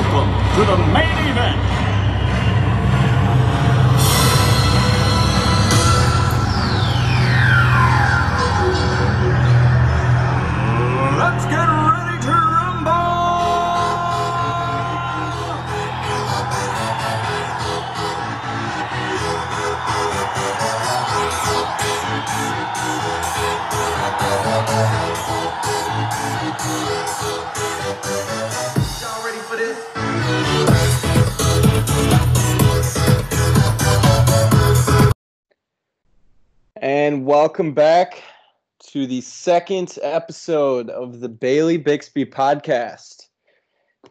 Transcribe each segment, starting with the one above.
Welcome to the main event. Welcome back to the second episode of the Bailey Bixby podcast.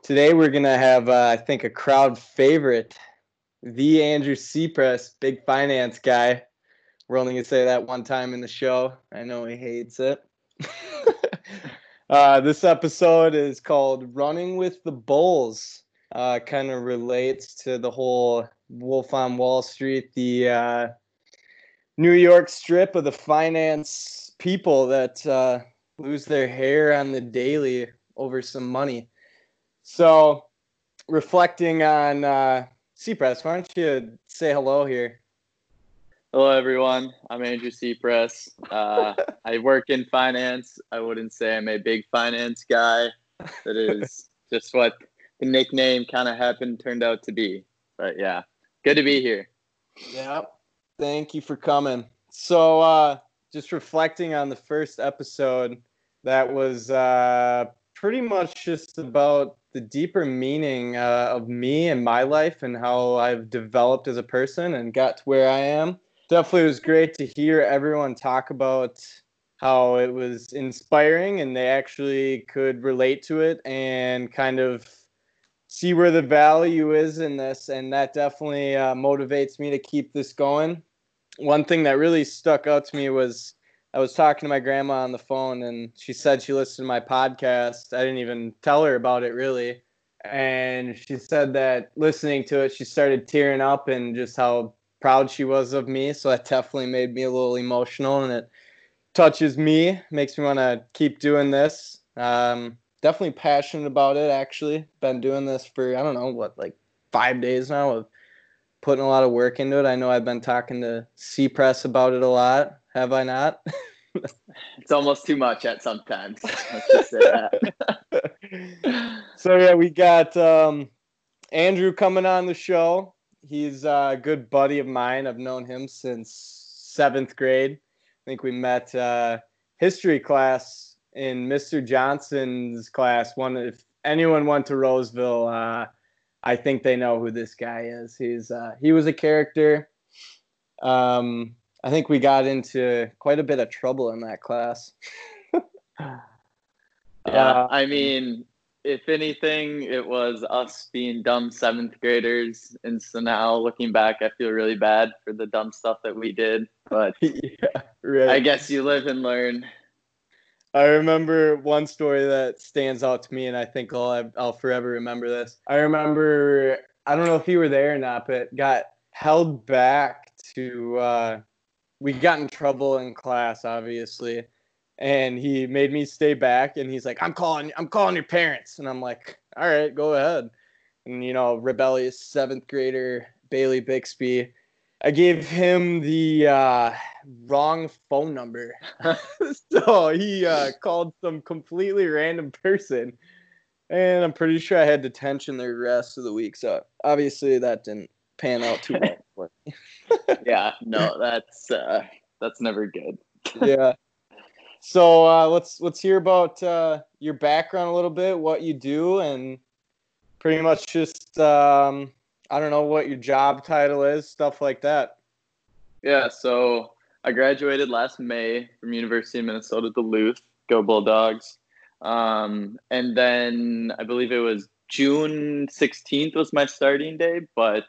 Today we're going to have, uh, I think, a crowd favorite, the Andrew Seapress, big finance guy. We're only going to say that one time in the show. I know he hates it. uh, this episode is called Running with the Bulls. Uh, kind of relates to the whole Wolf on Wall Street, the. New York strip of the finance people that uh, lose their hair on the daily over some money. So, reflecting on uh, Seapress, why don't you say hello here? Hello, everyone. I'm Andrew Seapress. Uh, I work in finance. I wouldn't say I'm a big finance guy. That is just what the nickname kind of happened turned out to be. But yeah, good to be here. Yeah. Thank you for coming. So, uh, just reflecting on the first episode, that was uh, pretty much just about the deeper meaning uh, of me and my life and how I've developed as a person and got to where I am. Definitely was great to hear everyone talk about how it was inspiring and they actually could relate to it and kind of see where the value is in this. And that definitely uh, motivates me to keep this going one thing that really stuck out to me was I was talking to my grandma on the phone and she said she listened to my podcast. I didn't even tell her about it really. And she said that listening to it, she started tearing up and just how proud she was of me. So that definitely made me a little emotional and it touches me, makes me want to keep doing this. Um, definitely passionate about it, actually. Been doing this for, I don't know, what, like five days now of putting a lot of work into it. I know I've been talking to Seapress about it a lot. Have I not? It's almost too much at sometimes. Let's just say that. so yeah, we got um, Andrew coming on the show. He's a good buddy of mine. I've known him since seventh grade. I think we met uh, history class in Mr. Johnson's class. One, if anyone went to Roseville, uh, I think they know who this guy is. He's uh, he was a character. Um, I think we got into quite a bit of trouble in that class. Yeah, Uh, I mean, if anything, it was us being dumb seventh graders. And so now looking back, I feel really bad for the dumb stuff that we did. But yeah, right. I guess you live and learn. I remember one story that stands out to me, and I think I'll I'll forever remember this. I remember I don't know if you were there or not, but got held back to. Uh, we got in trouble in class, obviously, and he made me stay back, and he's like, "I'm calling, I'm calling your parents," and I'm like, "All right, go ahead." And you know, rebellious seventh grader Bailey Bixby. I gave him the uh, wrong phone number. so he uh, called some completely random person. And I'm pretty sure I had detention the rest of the week. So obviously that didn't pan out too well. for me. yeah, no, that's uh, that's never good. yeah. So uh, let's let's hear about uh, your background a little bit, what you do, and pretty much just um, I don't know what your job title is, stuff like that. Yeah, so I graduated last May from University of Minnesota Duluth. Go Bulldogs! Um, and then I believe it was June 16th was my starting day. But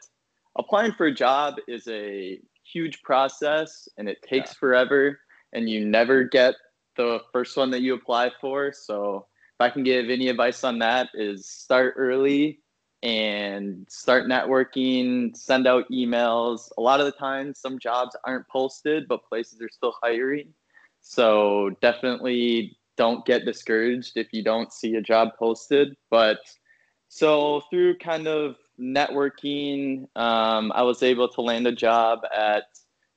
applying for a job is a huge process, and it takes Yeah. forever, and you never get the first one that you apply for. So if I can give any advice on that, is start early and start networking, send out emails. A lot of the time, some jobs aren't posted, but places are still hiring. So definitely don't get discouraged if you don't see a job posted, but so through kind of networking, um, I was able to land a job at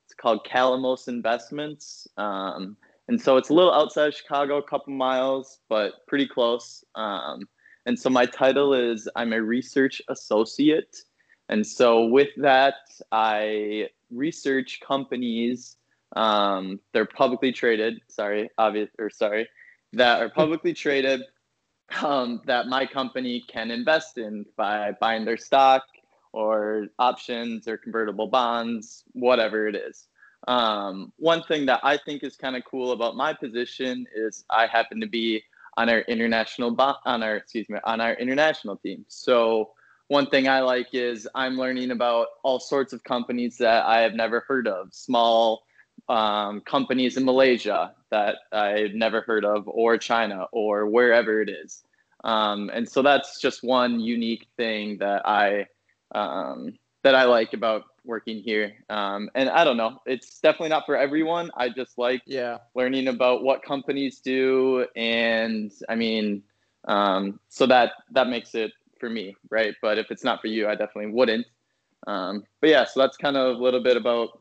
it's called Calamos Investments. Um, and so it's a little outside of Chicago, a couple miles, but pretty close. Um, and so my title is I'm a research associate. And so with that, I research companies. Um, they're publicly traded. Sorry, obvious or sorry, that are publicly traded. Um, that my company can invest in by buying their stock or options or convertible bonds, whatever it is. Um, one thing that I think is kind of cool about my position is I happen to be on our international bo- on our excuse me on our international team. So one thing I like is I'm learning about all sorts of companies that I have never heard of, small um, companies in Malaysia that I've never heard of, or China, or wherever it is. Um, and so that's just one unique thing that I um, that I like about working here. Um, and I don't know, it's definitely not for everyone. I just like Yeah. learning about what companies do, and I mean, um, so that that makes it for me, right? But if it's not for you, I definitely wouldn't. Um, but yeah, so that's kind of a little bit about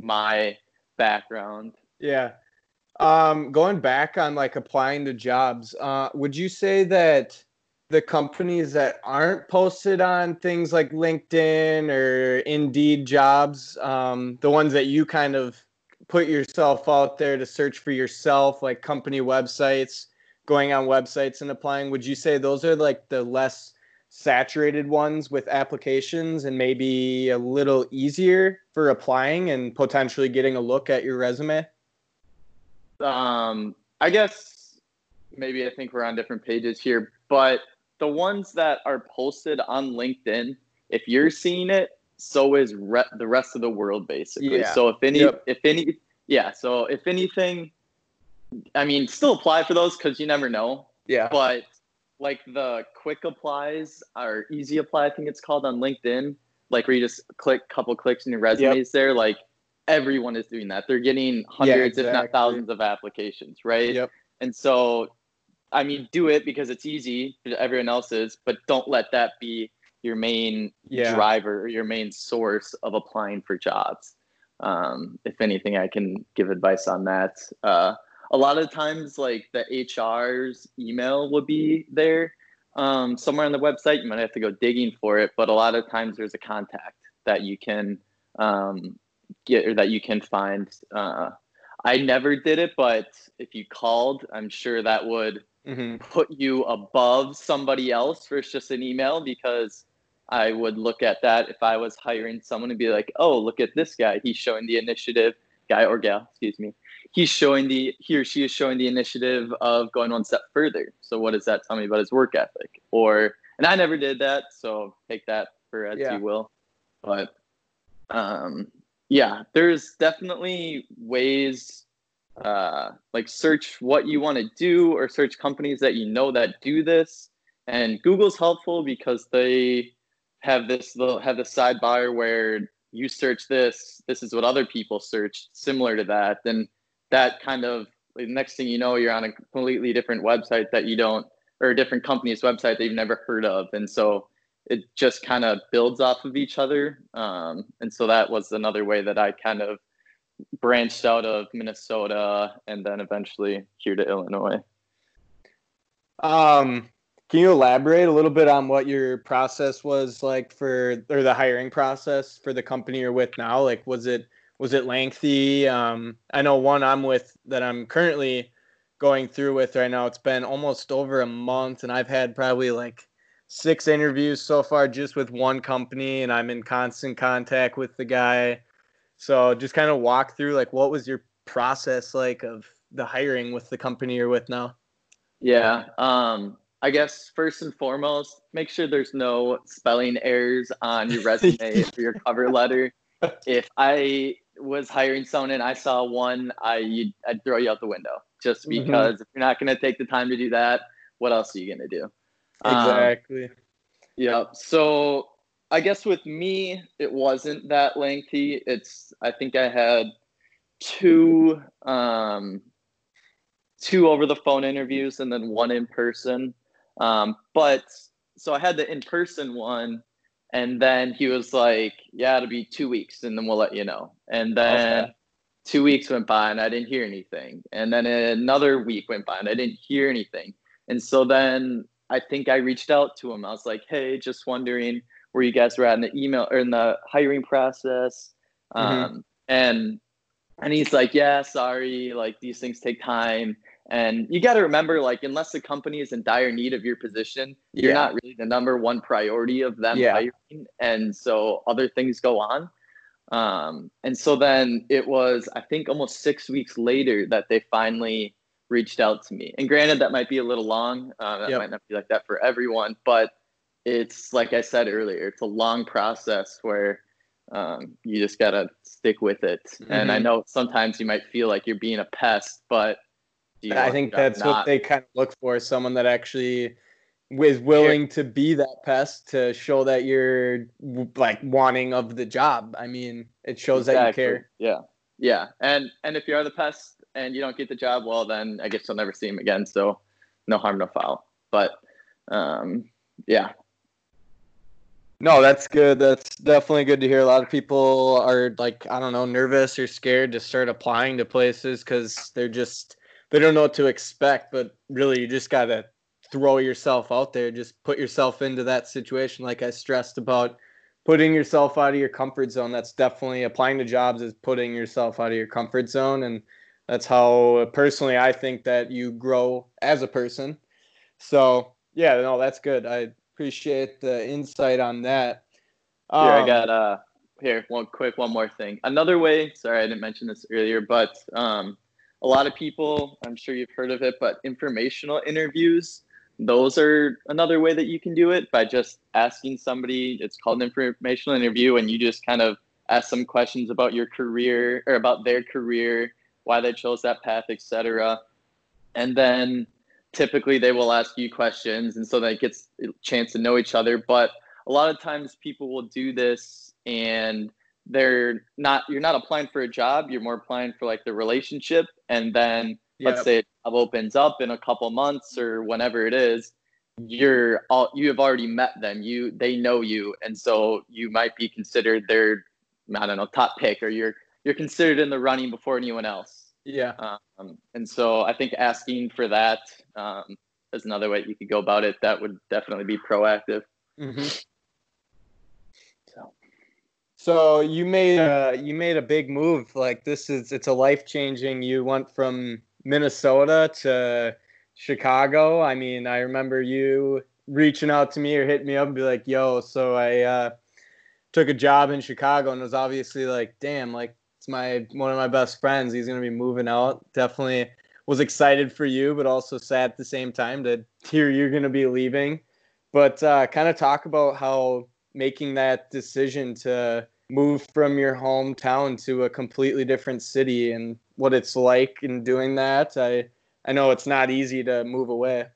my background. Yeah. Um, going back on like applying to jobs, uh, would you say that the companies that aren't posted on things like LinkedIn or Indeed jobs, um, the ones that you kind of put yourself out there to search for yourself, like company websites, going on websites and applying, would you say those are like the less saturated ones with applications and maybe a little easier for applying and potentially getting a look at your resume? Um, I guess maybe I think we're on different pages here, but the ones that are posted on LinkedIn, if you're seeing it, so is re- the rest of the world basically. Yeah. So if any, Yep. if any, yeah. So if anything, I mean, still apply for those because you never know. Yeah. But like the quick applies or easy apply, I think it's called on LinkedIn, like where you just click couple clicks and your resume resume's there. Like everyone is doing that. They're getting hundreds, if not thousands, of applications, right? Yep. And so, I mean, do it because it's easy. Everyone else is, but don't let that be your main Yeah. driver or your main source of applying for jobs. Um, if anything, I can give advice on that. Uh, a lot of times, like the HR's email will be there um, somewhere on the website. You might have to go digging for it, but a lot of times there's a contact that you can um, get or that you can find. Uh, I never did it, but if you called, I'm sure that would hmm put you above somebody else versus just an email because I would look at that if I was hiring someone and be like, oh, look at this guy. He's showing the initiative, guy or gal, excuse me. He's showing the, he or she is showing the initiative of going one step further. So what does that tell me about his work ethic? Or, and I never did that. So take that for as Yeah. you will. But um, yeah, there's definitely ways uh, like search what you want to do or search companies that you know that do this. And Google's helpful because they have this they'll have the sidebar where you search this, this is what other people search similar to that. Then that kind of the next thing you know, you're on a completely different website that you don't or a different company's website that you've never heard of. And so it just kind of builds off of each other. Um, and so that was another way that I kind of branched out of Minnesota and then eventually here to Illinois. Um, can you elaborate a little bit on what your process was like for or the hiring process for the company you're with now? Like was it was it lengthy? Um, I know one I'm with that I'm currently going through with right now. It's been almost over a month and I've had probably like six interviews so far just with one company and I'm in constant contact with the guy. So just kind of walk through like what was your process like of the hiring with the company you're with now? Yeah. Um, I guess first and foremost, make sure there's no spelling errors on your resume or your cover letter. If I was hiring someone and I saw one, I you'd, I'd throw you out the window just Mhm. because if you're not going to take the time to do that, what else are you going to do? Um, Exactly. Yeah. So I guess with me, it wasn't that lengthy. It's I think I had two um, two over the phone interviews and then one in person. Um, but so I had the in person one, and then he was like, "Yeah, it'll be two weeks, and then we'll let you know." And then Okay. two weeks went by, and I didn't hear anything. And then another week went by, and I didn't hear anything. And so then I think I reached out to him. I was like, "Hey, just wondering where you guys were at in the email or in the hiring process." Um, and and he's like, "Yeah, sorry, like these things take time." And you got to remember, like, unless the company is in dire need of your position, you're Yeah. not really the number one priority of them Yeah. hiring. And so other things go on. Um, and so then it was, I think, almost six weeks later that they finally reached out to me. And granted, that might be a little long. Uh, that Yep. might not be like that for everyone, but it's like I said earlier, it's a long process where um, you just gotta stick with it. And I Mhm. know sometimes you might feel like you're being a pest, but you I think that's what they kind of look for someone that actually is willing to be that pest to show that you're like wanting of the job. I mean, it shows that you care. Yeah, yeah, and and if you are the pest and you don't get the job, well, then I guess you'll never see him again. So no harm, no foul. But um, yeah, No, that's good. That's definitely good to hear. A lot of people are like, I don't know, nervous or scared to start applying to places because they're just they don't know what to expect. But really, you just gotta throw yourself out there. Just put yourself into that situation. Like I stressed about putting yourself out of your comfort zone. That's definitely applying to jobs is putting yourself out of your comfort zone, and that's how personally I think that you grow as a person. So yeah, no, that's good. I appreciate the insight on that. here I Um, got uh here one quick one more thing. Another way. Sorry, I didn't mention this earlier, but um, a lot of people, I'm sure you've heard of it, but informational interviews. Those are another way that you can do it by just asking somebody. It's called an informational interview, and you just kind of ask some questions about your career or about their career, why they chose that path, etc. And then typically they will ask you questions, and so that gets a chance to know each other. But a lot of times people will do this and they're not you're not applying for a job you're more applying for like the relationship. And then let's say a job opens up in a couple months or whenever it is you're all you have already met them. You they know you. And so you might be considered their i don't know top pick or you're you're considered in the running before anyone else. Yeah. Uh, um, and so i think asking for that um, is another way you could go about it that would definitely be proactive hmm so So you made a you made a big move. Like this is it's a life changing. You went from Minnesota to Chicago. I mean, I remember you reaching out to me or hitting me up and be like, "Yo, so I uh, took a job in Chicago," and it was obviously like, "Damn, like it's my one of my best friends. He's gonna be moving out." Definitely was excited for you, but also sad at the same time to hear you're gonna be leaving. But uh, kind of talk about how making that decision to move from your hometown to a completely different city and what it's like in doing that. I I know it's not easy to move away.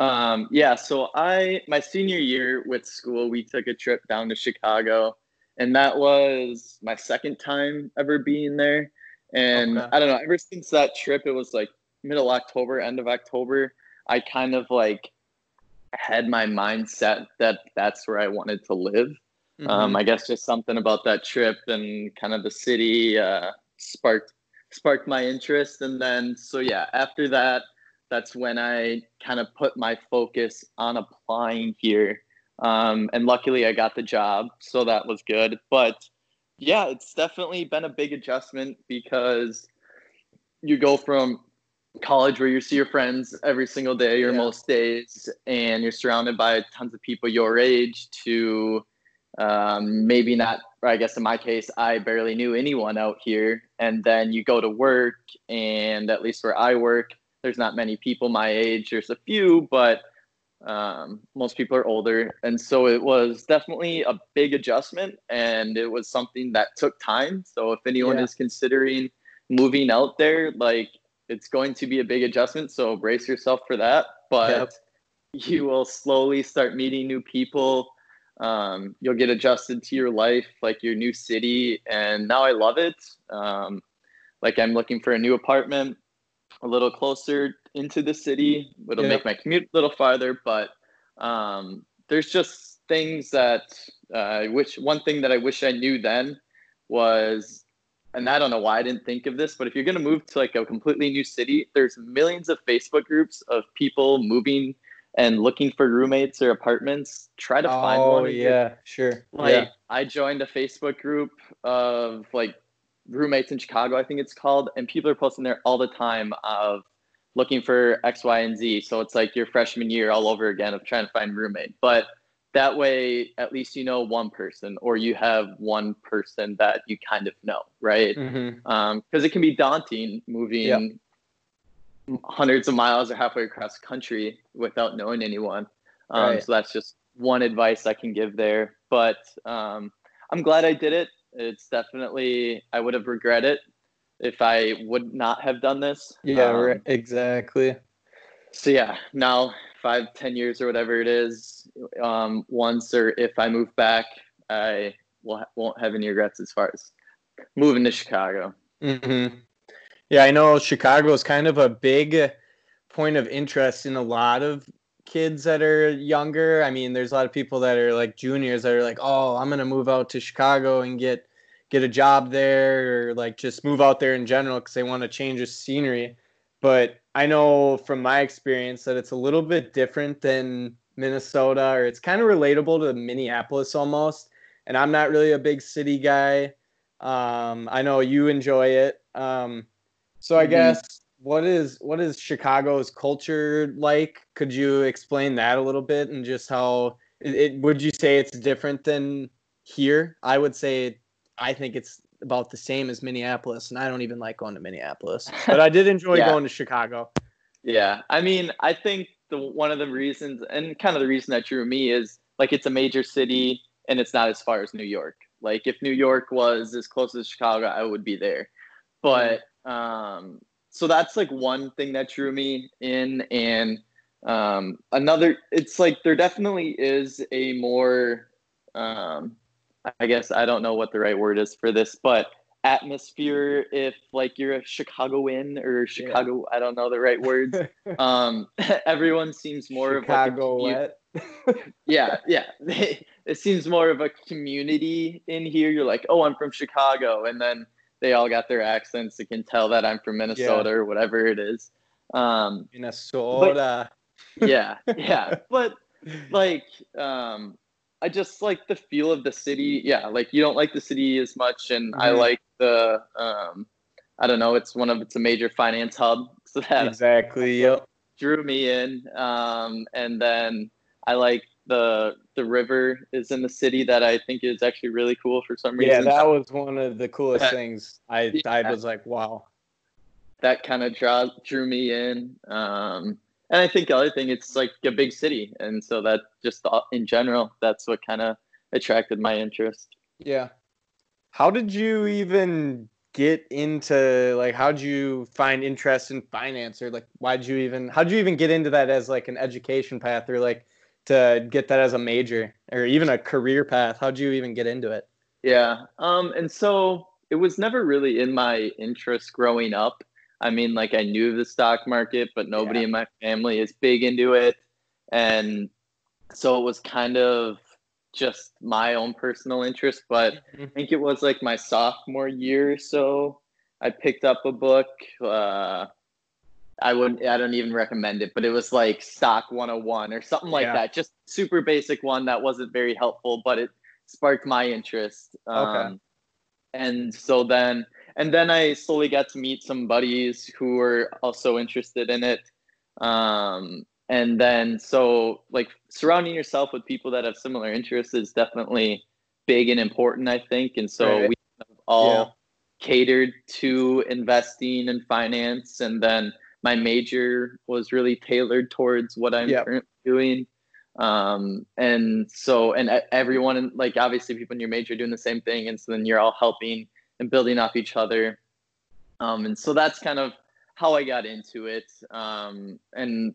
Um, yeah, so I my senior year with school, we took a trip down to Chicago, and that was my second time ever being there. And Okay. I don't know, ever since that trip, it was like middle October, end of October, I kind of like had my mindset that that's where I wanted to live. Mm-hmm. Um, I guess just something about that trip and kind of the city uh, sparked sparked my interest, and then so yeah, after that, that's when I kind of put my focus on applying here, um, and luckily I got the job, so that was good. But yeah, it's definitely been a big adjustment because you go from college where you see your friends every single day or Yeah. most days and you're surrounded by tons of people your age to um, maybe not i guess in my case i barely knew anyone out here and then you go to work and at least where i work there's not many people my age there's a few but um, most people are older and so it was definitely a big adjustment and it was something that took time. So if anyone Yeah. is considering moving out there like it's going to be a big adjustment so brace yourself for that. But Yep. you will slowly start meeting new people. Um, you'll get adjusted to your life like your new city and now i love it. Um, like i'm looking for a new apartment a little closer into the city it'll Yeah. make my commute a little farther but um, there's just things that uh, which one thing that I wish I knew then was, and I don't know why I didn't think of this, but if you're gonna move to like a completely new city, there's millions of Facebook groups of people moving and looking for roommates or apartments. Try to find oh one. your yeah, sure. like yeah. I joined a Facebook group of like roommates in Chicago, I think it's called, and people are posting there all the time of looking for X, Y, and Z. So it's like your freshman year all over again of trying to find roommate. But that way, at least you know one person, or you have one person that you kind of know, right? Because it can be daunting moving hundreds of miles or halfway across the country without knowing anyone. Um, Right. So that's just one advice I can give there. But um, I'm glad I did it. It's definitely I would have regretted if I would not have done this. Yeah, Um, right. Exactly. So yeah, now five, ten years or whatever it is, um, once or if I move back, I will, won't have any regrets as far as moving to Chicago. hmm Yeah, I know Chicago is kind of a big point of interest in a lot of kids that are younger. I mean, there's a lot of people that are like juniors that are like, "Oh, I'm gonna move out to Chicago and get get a job there, or like just move out there in general because they want to change the scenery." But I know from my experience that it's a little bit different than Minnesota, or it's kind of relatable to Minneapolis almost. And I'm not really a big city guy. Um, I know you enjoy it. Um, so I Mhm. guess what is what is Chicago's culture like? Could you explain that a little bit and just how it, it would you say it's different than here? I would say I think it's about the same as Minneapolis, and I don't even like going to Minneapolis, but I did enjoy Yeah. going to Chicago. Yeah, I mean, I think the one of the reasons, and kind of the reason that drew me is like it's a major city and it's not as far as New York. Like if New York was as close as Chicago, I would be there. But um, so that's like one thing that drew me in, and um, another, it's like there definitely is a more, um, I guess I don't know what the right word is for this, but atmosphere if like you're a Chicagoan or Chicago, I don't know the right words. um, everyone seems more Chicago of like a commu- yeah, yeah. it seems more of a community in here. You're like, oh, I'm from Chicago, and then they all got their accents. You can tell that I'm from Minnesota or whatever it is. Um, Minnesota. yeah, yeah, but like um i just like the feel of the city yeah like you don't like the city as much and i Mhm. like the um i don't know it's one of it's a major finance hub so that exactly. Yep. drew me in um and then i like the the river is in the city that i think is actually really cool for some reason. Yeah, that was one of the coolest Yeah. things. I I was like, wow. that kind of draw drew me in. Um, and I think the other thing, it's like a big city, and so that just in general, that's what kind of attracted my interest. Yeah. How did you even get into like how'd you find interest in finance or like why'd you even how'd you even get into that as like an education path or like to get that as a major or even a career path? How'd you even get into it? Yeah. Um, and so it was never really in my interest growing up. I mean, like I knew the stock market, but nobody Yeah. in my family is big into it. And so it was kind of just my own personal interest. But I think it was like my sophomore year or so. I picked up a book. Uh, I wouldn't I don't even recommend it, but it was like Stock 101 or something like Yeah. that. Just super basic one that wasn't very helpful, but it sparked my interest. Um, and so then and then I slowly got to meet some buddies who were also interested in it. Um, and then so like surrounding yourself with people that have similar interests is definitely big and important, I think. And so Right. we all catered to investing and finance. And then my major was really tailored towards what I'm Yep. currently doing. Um, and so, and everyone, like obviously people in your major are doing the same thing. And so then you're all helping and building off each other. Um, and so that's kind of how I got into it. Um, and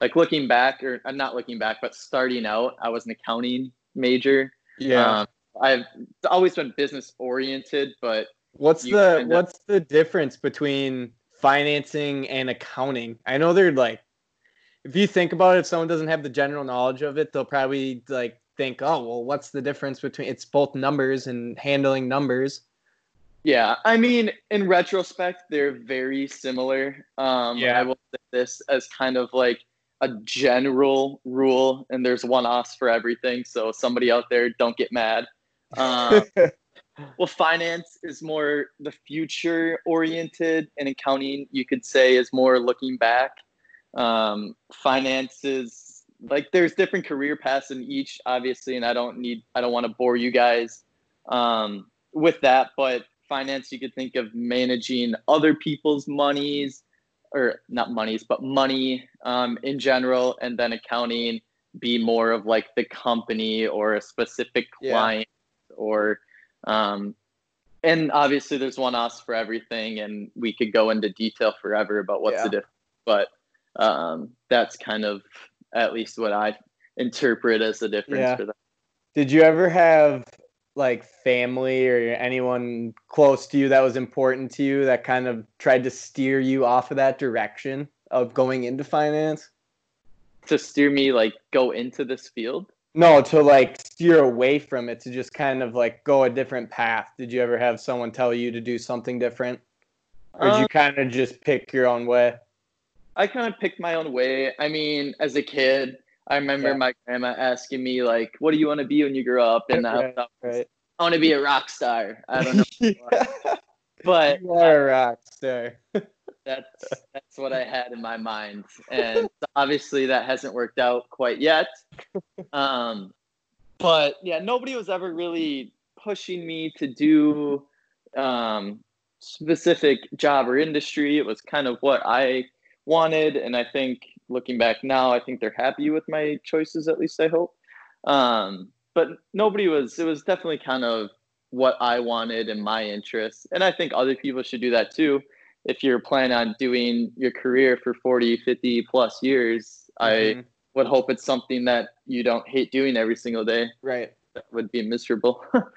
like looking back, or I'm not looking back, but starting out, I was an accounting major. Yeah. Um, I've always been business oriented, but what's the kinda- what's the difference between financing and accounting? I know they're like if you think about it, if someone doesn't have the general knowledge of it, they'll probably like think, oh, well, what's the difference between it's both numbers and handling numbers. Yeah, I mean, in retrospect, they're very similar. Um, Yeah. I will say this as kind of like a general rule, and there's one offs for everything. So somebody out there, don't get mad. Um, well, finance is more the future oriented, and accounting, you could say, is more looking back. Um, finance is like there's different career paths in each, obviously, and I don't need, I don't want to bore you guys um, with that, but finance, you could think of managing other people's monies, or not monies, but money um, in general, and then accounting be more of like the company or a specific Yeah. client or um, and obviously there's one us for everything and we could go into detail forever about what's Yeah. the difference but um, that's kind of at least what i interpret as the difference Yeah. for that Did you ever have like family or anyone close to you that was important to you that kind of tried to steer you off of that direction of going into finance? to steer me like go into this field No, to like steer away from it, to just kind of like go a different path. Did you ever have someone tell you to do something different? Or did you Um, kind of just pick your own way? I kind of picked my own way. I mean, as a kid, I remember Yeah. my grandma asking me like, "What do you want to be when you grow up?" And I, Right, thought, Right. I want to be a rock star. I don't know, Yeah. but you are a rock star. that's that's what I had in my mind, and obviously that hasn't worked out quite yet. Um, but yeah, nobody was ever really pushing me to do um, specific job or industry. It was kind of what I wanted, and I think looking back now, I think they're happy with my choices. At least I hope. Um, but nobody was. It was definitely kind of what I wanted and my interests, and I think other people should do that too if you're planning on doing your career for 40 50 plus years i Mhm. would hope it's something that you don't hate doing every single day right. that would be miserable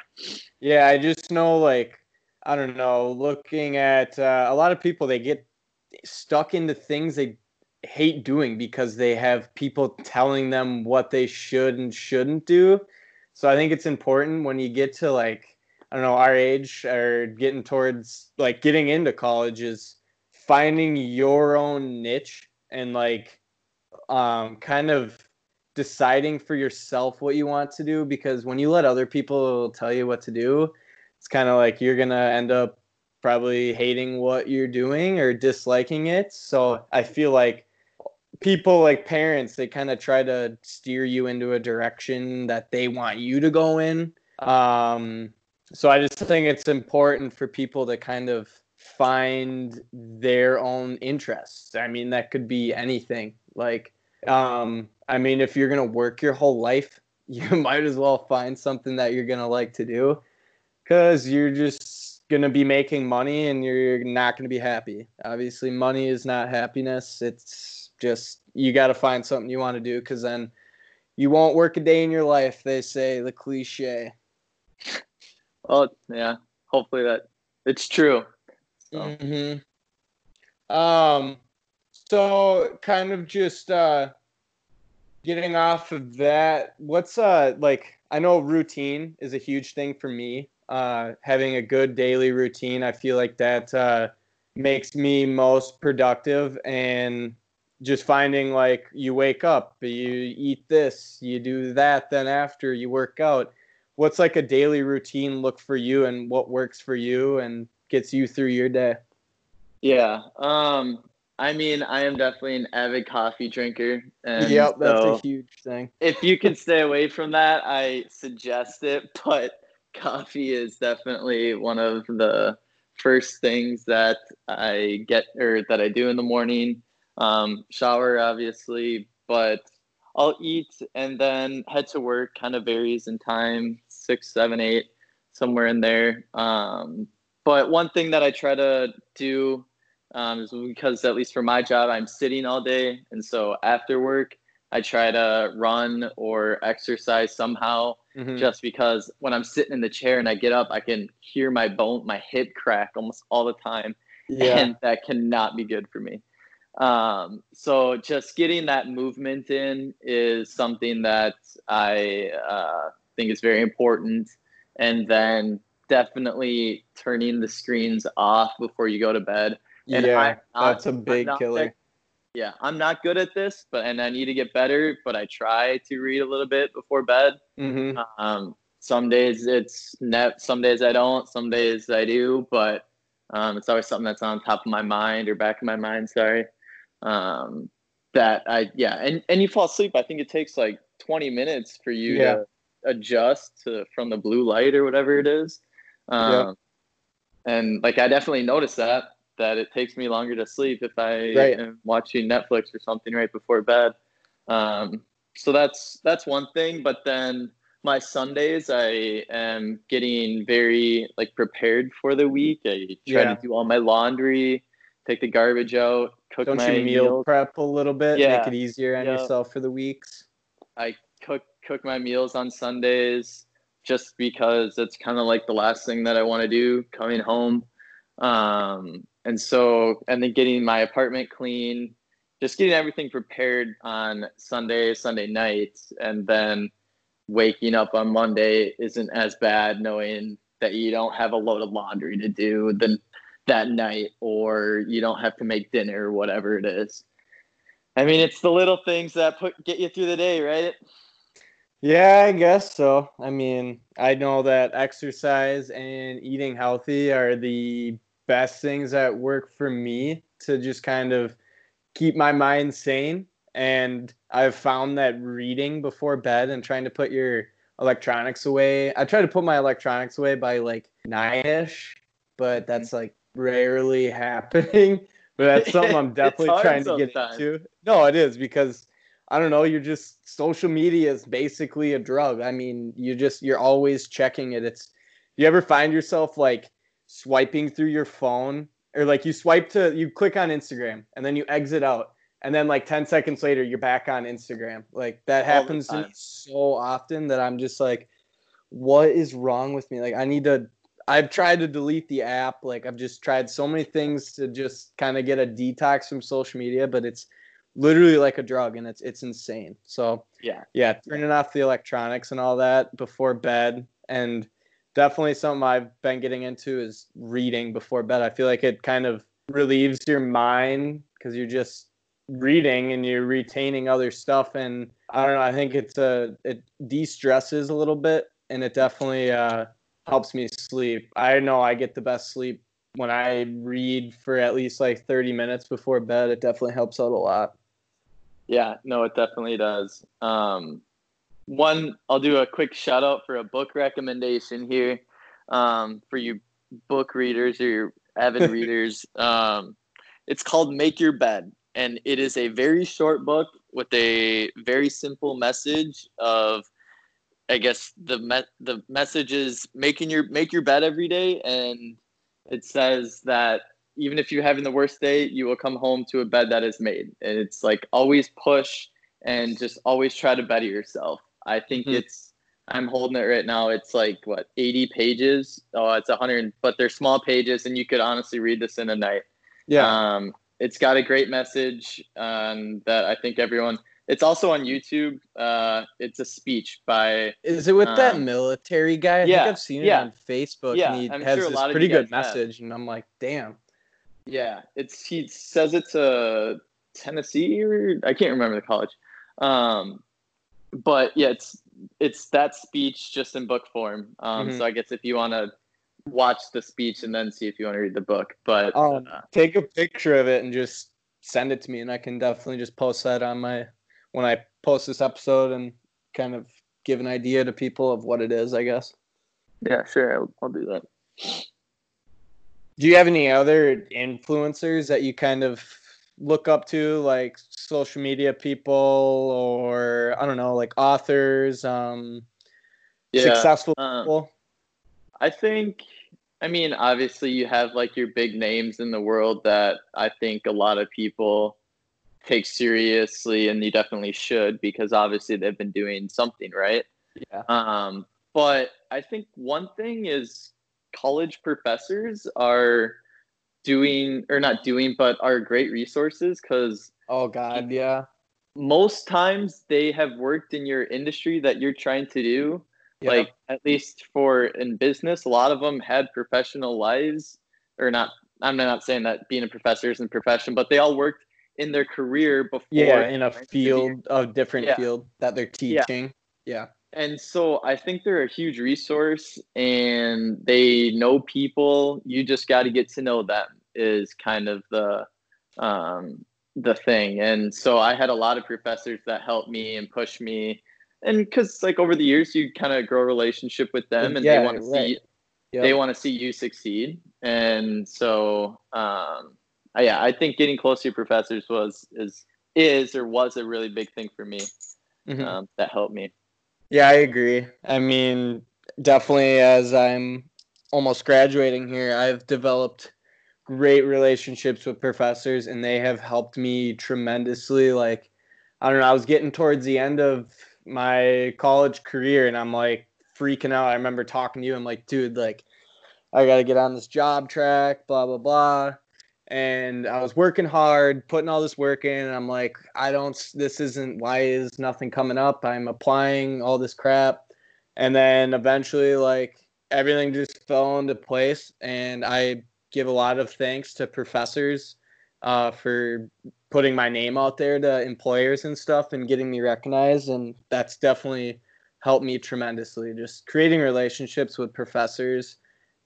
Yeah, I just know like I don't know, looking at uh, a lot of people they get stuck into things they hate doing because they have people telling them what they should and shouldn't do. So I think it's important when you get to like I don't know our age or getting towards like getting into college is finding your own niche and like um kind of deciding for yourself what you want to do because when you let other people tell you what to do it's kind of like you're gonna end up probably hating what you're doing or disliking it. So i feel like people like parents they kind of try to steer you into a direction that they want you to go in. Um so i just think it's important for people to kind of find their own interests. I mean that could be anything. Like um i mean if you're to work your whole life you might as well find something that you're to like to do cuz you're just to be making money and you're not to be happy. Obviously money is not happiness. It's just you got to find something you want to do cuz then you won't work a day in your life they say the cliche well yeah hopefully that it's true so, hmm Um, so kind of just uh, getting off of that. What's uh like? I know routine is a huge thing for me. Uh, having a good daily routine, I feel like that uh, makes me most productive and just finding like you wake up, you eat this, you do that, then after you work out. What's like a daily routine look for you and what works for you and gets you through your day? yeah um i mean i am definitely an avid coffee drinker and yep, that's so a huge thing. if you can stay away from that i suggest it but coffee is definitely one of the first things that i get or that i do in the morning um, shower obviously but i'll eat and then head to work kind of varies in time six seven eight somewhere in there. Um, but one thing that i try to do um, is because at least for my job i'm sitting all day. And so after work i try to run or exercise somehow Mhm. just because when i'm sitting in the chair and i get up i can hear my bone my hip crack almost all the time. Yeah, and that cannot be good for me. Um, so just getting that movement in is something that I uh, think is very important. And then definitely turning the screens off before you go to bed. And yeah, not- that's a big killer. that- yeah, I'm not good at this, but and I need to get better. But I try to read a little bit before bed. hmm Um, some days it's net, some days I don't, some days I do, but um, it's always something that's on top of my mind or back of my mind. Sorry. Um, that I yeah, and and you fall asleep. I think it takes like 20 minutes for you Yeah. to adjust to from the blue light or whatever it is. Um, and like I definitely noticed that that it takes me longer to sleep if I Right. am watching Netflix or something right before bed. Um, so that's that's one thing. But then my Sundays, I am getting very like prepared for the week. I try Yeah. to do all my laundry, take the garbage out, cook Don't my you meal meals. prep a little bit? Yeah. Make it easier on Yeah. yourself for the weeks. I cook cook my meals on Sundays just because it's kind of like the last thing that I want to do coming home. Um, and so, and then getting my apartment clean, just getting everything prepared on Sunday, Sunday nights, and then waking up on Monday isn't as bad knowing that you don't have a load of laundry to do the, that night or you don't have to make dinner or whatever it is. I mean, it's the little things that put get you through the day, right? Yeah, I guess so. I mean, I know that exercise and eating healthy are the best things that work for me to just kind of keep my mind sane. And I've found that reading before bed and trying to put your electronics away. I try to put my electronics away by like nine ish, but mm-hmm. that's like rarely happening. But that's something I'm definitely trying to get sometimes. into. No, it is because I don't know, you're just social media is basically a drug. I mean, you just you're always checking it. It's you ever find yourself like swiping through your phone or like you swipe to you click on Instagram and then you exit out and then like 10 seconds later you're back on Instagram. Like that happens to me so often that I'm just like what is wrong with me? Like I need to I've tried to delete the app. Like I've just tried so many things to just kind of get a detox from social media, but it's literally like a drug and it's it's insane. So Yeah. yeah, turning off the electronics and all that before bed and definitely something I've been getting into is reading before bed. I feel like it kind of relieves your mind because you're just reading and you're retaining other stuff and I don't know, I think it's a it de-stresses a little bit and it definitely uh helps me sleep. I know I get the best sleep when I read for at least like 30 minutes before bed. It definitely helps out a lot. Yeah, no, it definitely does. Um, one, I'll do a quick shout out for a book recommendation here um, for you book readers or your avid readers. Um, it's called Make Your Bed, and it is a very short book with a very simple message of, I guess the me- the message is making your make your bed every day, and it says that even if you're having the worst day, you will come home to a bed that is made. And it's like always push and just always try to better yourself. I think Mhm. it's I'm holding it right now. It's like what 80 pages. Oh, it's 100, but they're small pages, and you could honestly read this in a night. Yeah. Um, it's got a great message um, that I think everyone. It's also on YouTube. Uh, it's a speech by Is it with that Um, military guy? I yeah, think I've seen it yeah. on Facebook Yeah, and he I'm has sure a this pretty good guys have. message and I'm like, damn. Yeah, it's he says it's a Tennessee or I can't remember the college. Um, but yeah, it's it's that speech just in book form. Um, Mhm. so I guess if you want to watch the speech and then see if you want to read the book, but Um, uh, take a picture of it and just send it to me and I can definitely just post that on my when I post this episode and kind of give an idea to people of what it is, I guess. yeah, sure, I'll, I'll do that. Do you have any other influencers that you kind of look up to, like social media people or I don't know, like authors, um, Yeah, successful um, people? I think, I mean, obviously you have like your big names in the world that I think a lot of people take seriously, and you definitely should because obviously they've been doing something right. Yeah. Um, but I think one thing is college professors are doing or not doing, but are great resources because Oh God, yeah. most times they have worked in your industry that you're trying to do. Yeah. Like at least for in business, a lot of them had professional lives, or not. I'm not saying that being a professor isn't profession, but they all worked in their career before. yeah, in a trying to be- field of different Yeah. field that they're Yeah. teaching. Yeah. And so I think they're a huge resource and they know people. You just got to get to know them is kind of the um, the thing. And so I had a lot of professors that helped me and pushed me. And because like over the years, you kind of grow a relationship with them, and Yeah, they want to see Yep. they want to see you succeed. And so um, yeah, I think getting close to your professors was is is or was a really big thing for me. Mhm. Um, that helped me. Yeah, I agree. I mean, definitely as I'm almost graduating here, I've developed great relationships with professors and they have helped me tremendously. Like, I don't know, I was getting towards the end of my college career and I'm like freaking out. I remember talking to you. I'm like, dude, like, I got to get on this job track, blah, blah, blah. And I was working hard, putting all this work in. And I'm like, I don't, this isn't, why is nothing coming up? I'm applying all this crap. And then eventually, like, everything just fell into place. And I give a lot of thanks to professors uh, for putting my name out there to employers and stuff and getting me recognized. And that's definitely helped me tremendously. Just creating relationships with professors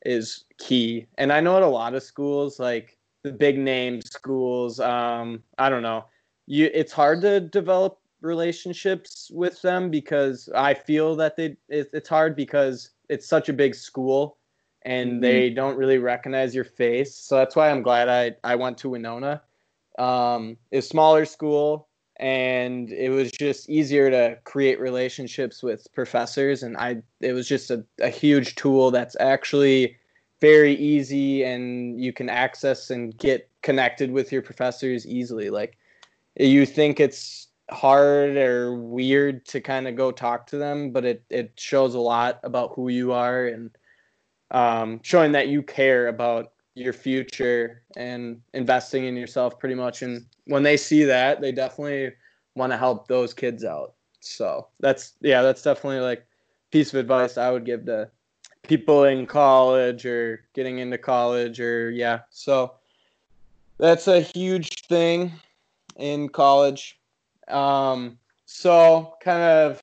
is key. And I know at a lot of schools, like the big name schools, um, I don't know, you it's hard to develop relationships with them because I feel that they it, it's hard because it's such a big school and Mhm. they don't really recognize your face. So that's why I'm glad I I went to Winona. Um, it's smaller school and it was just easier to create relationships with professors and I it was just a, a huge tool that's actually very easy and you can access and get connected with your professors easily. Like you think it's hard or weird to kind of go talk to them, but it, it shows a lot about who you are and um, showing that you care about your future and investing in yourself pretty much. And when they see that, they definitely want to help those kids out. So that's, yeah, that's definitely like piece of advice I would give to people in college or getting into college or yeah. So that's a huge thing in college. Um, so kind of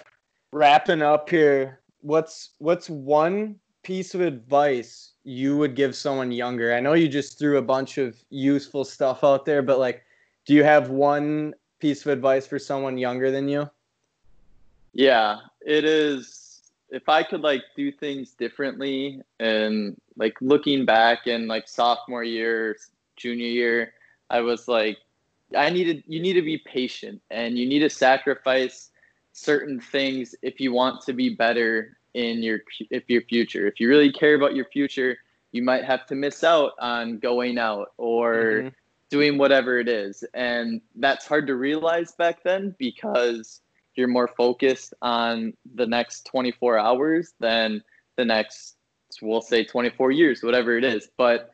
wrapping up here, what's what's one piece of advice you would give someone younger? I know you just threw a bunch of useful stuff out there, but like, do you have one piece of advice for someone younger than you? Yeah, it is. If I could like do things differently and like looking back in like sophomore year, junior year, I was like, I needed, you need to be patient and you need to sacrifice certain things if you want to be better in your, if your future. If you really care about your future, you might have to miss out on going out or Mhm. doing whatever it is. And that's hard to realize back then because you're more focused on the next 24 hours than the next, we'll say 24 years, whatever it is. But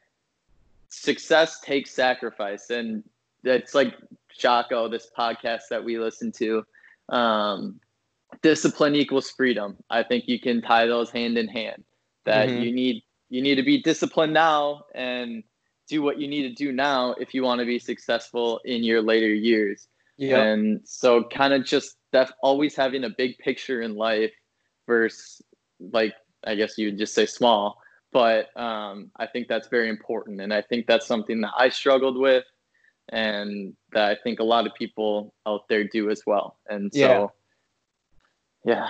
success takes sacrifice. And it's like Jocko, this podcast that we listen to. Um, discipline equals freedom. I think you can tie those hand in hand. That Mhm. you need you need to be disciplined now and do what you need to do now if you want to be successful in your later years. Yeah. And so kind of just def- always having a big picture in life versus like I guess you would just say small, but um, I think that's very important, and I think that's something that I struggled with, and that I think a lot of people out there do as well. And so, yeah,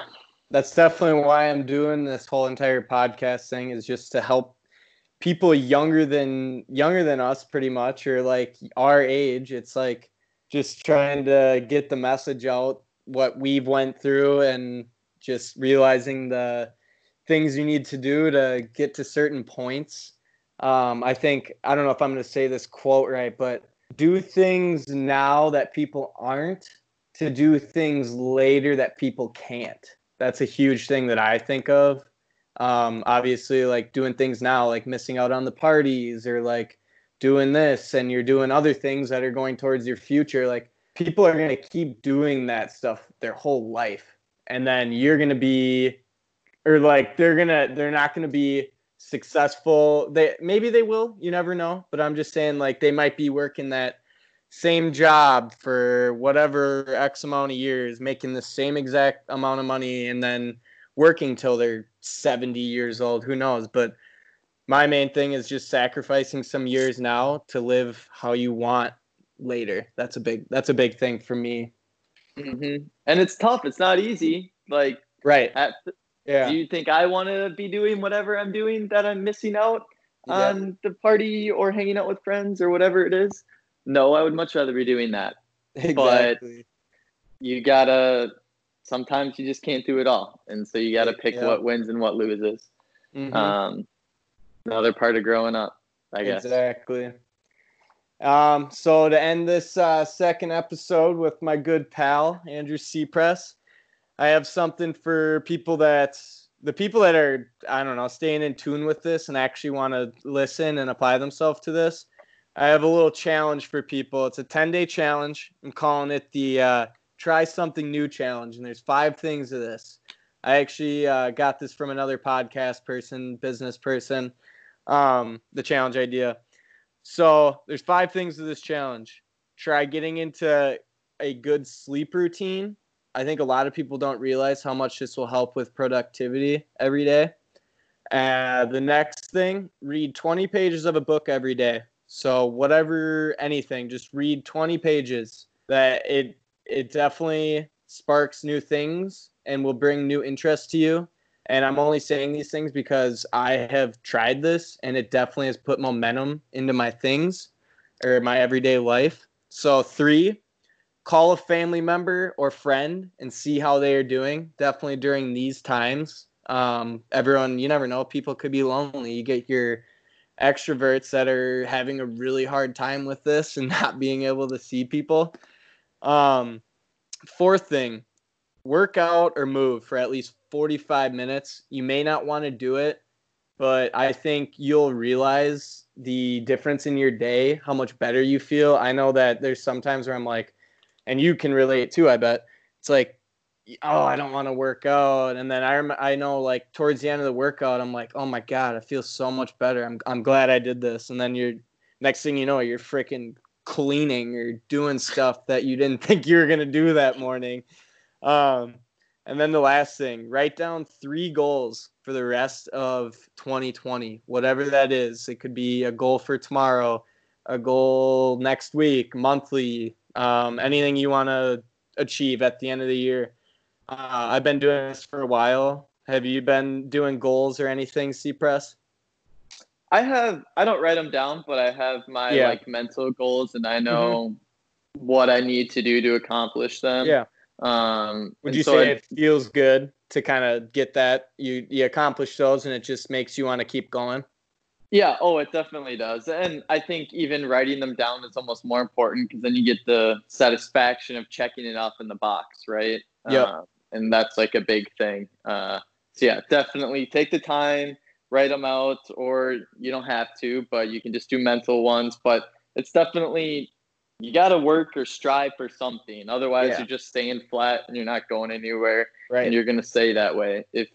that's definitely why I'm doing this whole entire podcast thing is just to help people younger than younger than us pretty much or like our age. It's like just trying to get the message out what we've went through and just realizing the things you need to do to get to certain points um, i think i don't know if i'm going to say this quote right but do things now that people aren't to do things later that people can't that's a huge thing that I think of. Um, obviously, like doing things now, like missing out on the parties or like doing this and you're doing other things that are going towards your future, like people are going to keep doing that stuff their whole life. And then you're going to be or like they're going to they're not going to be successful. They maybe they will, you never know, but I'm just saying like they might be working that same job for whatever x amount of years, making the same exact amount of money and then working till they're 70 years old, who knows, but my main thing is just sacrificing some years now to live how you want later. That's a big that's a big thing for me. hmm And it's tough. It's not easy. Like, Right. at, Yeah. do you think I want to be doing whatever I'm doing that I'm missing out Yeah. on the party or hanging out with friends or whatever it is? No, I would much rather be doing that. exactly. But you gotta. Sometimes you just can't do it all, and so you gotta pick Yeah. what wins and what loses. Mhm. Um, another part of growing up, I guess. Exactly. Um, so to end this uh, second episode with my good pal Andrew Seapress, I have something for people that the people that are I don't know staying in tune with this and actually want to listen and apply themselves to this. I have a little challenge for people. It's a 10 day challenge. I'm calling it the uh, try something new challenge, and there's five things to this. I actually uh, got this from another podcast person, business person, um, the challenge idea. So there's five things to this challenge. Try getting into a good sleep routine. I think a lot of people don't realize how much this will help with productivity every day. Uh, the next thing, read 20 pages of a book every day. So whatever, anything, just read 20 pages. That it it definitely sparks new things and will bring new interest to you. And I'm only saying these things because I have tried this and it definitely has put momentum into my things or my everyday life. So, three, call a family member or friend and see how they are doing. Definitely during these times. Um, everyone, you never know, people could be lonely. You get your extroverts that are having a really hard time with this and not being able to see people. Um, fourth thing, work out or move for at least 45 minutes. You may not want to do it, but I think you'll realize the difference in your day, how much better you feel. I know that there's sometimes where I'm like, and you can relate too, I bet. It's like, oh, I don't want to work out. And then I, rem- I know like towards the end of the workout, I'm like, oh my God, I feel so much better. I'm, I'm glad I did this. And then you're, next thing you know, you're freaking cleaning or doing stuff that you didn't think you were going to do that morning. Um, and then the last thing, write down three goals for the rest of 2020, whatever that is. It could be a goal for tomorrow, a goal next week, monthly, um, anything you want to achieve at the end of the year. Uh, I've been doing this for a while. Have you been doing goals or anything, Seapress? I have. I don't write them down, but I have my Yeah. like mental goals, and I know what I need to do to accomplish them. Yeah. Um, Would you so say I- it feels good to kind of get that you you accomplish those and it just makes you want to keep going? Yeah, oh, it definitely does. And I think even writing them down is almost more important because then you get the satisfaction of checking it off in the box, right? Yeah. Uh, and that's like a big thing. Uh, so, yeah, definitely take the time, write them out, or you don't have to, but you can just do mental ones. But it's definitely, you got to work or strive for something. Otherwise, Yeah. you're just staying flat and you're not going anywhere Right. and you're going to stay that way. If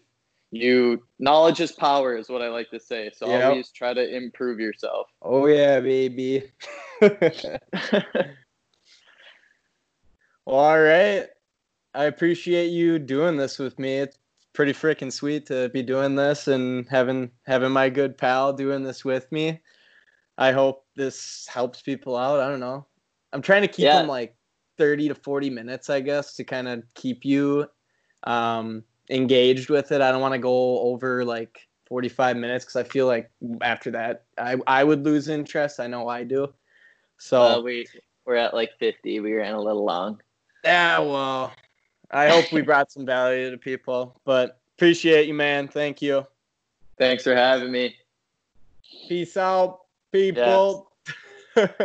you knowledge is power is what I like to say. So Yep. always try to improve yourself. oh yeah, baby. Well, all right. I appreciate you doing this with me. It's pretty freaking sweet to be doing this and having having my good pal doing this with me. I hope this helps people out. I don't know. I'm trying to keep Yeah. them like 30 to 40 minutes, I guess, to kind of keep you um, engaged with it. I don't want to go over like 45 minutes because I feel like after that I, I would lose interest. I know I do. So Uh, we we're at like 50. We ran a little long. yeah, well, I hope we brought some value to people. But appreciate you, man. Thank you. Thanks for having me. Peace out, people.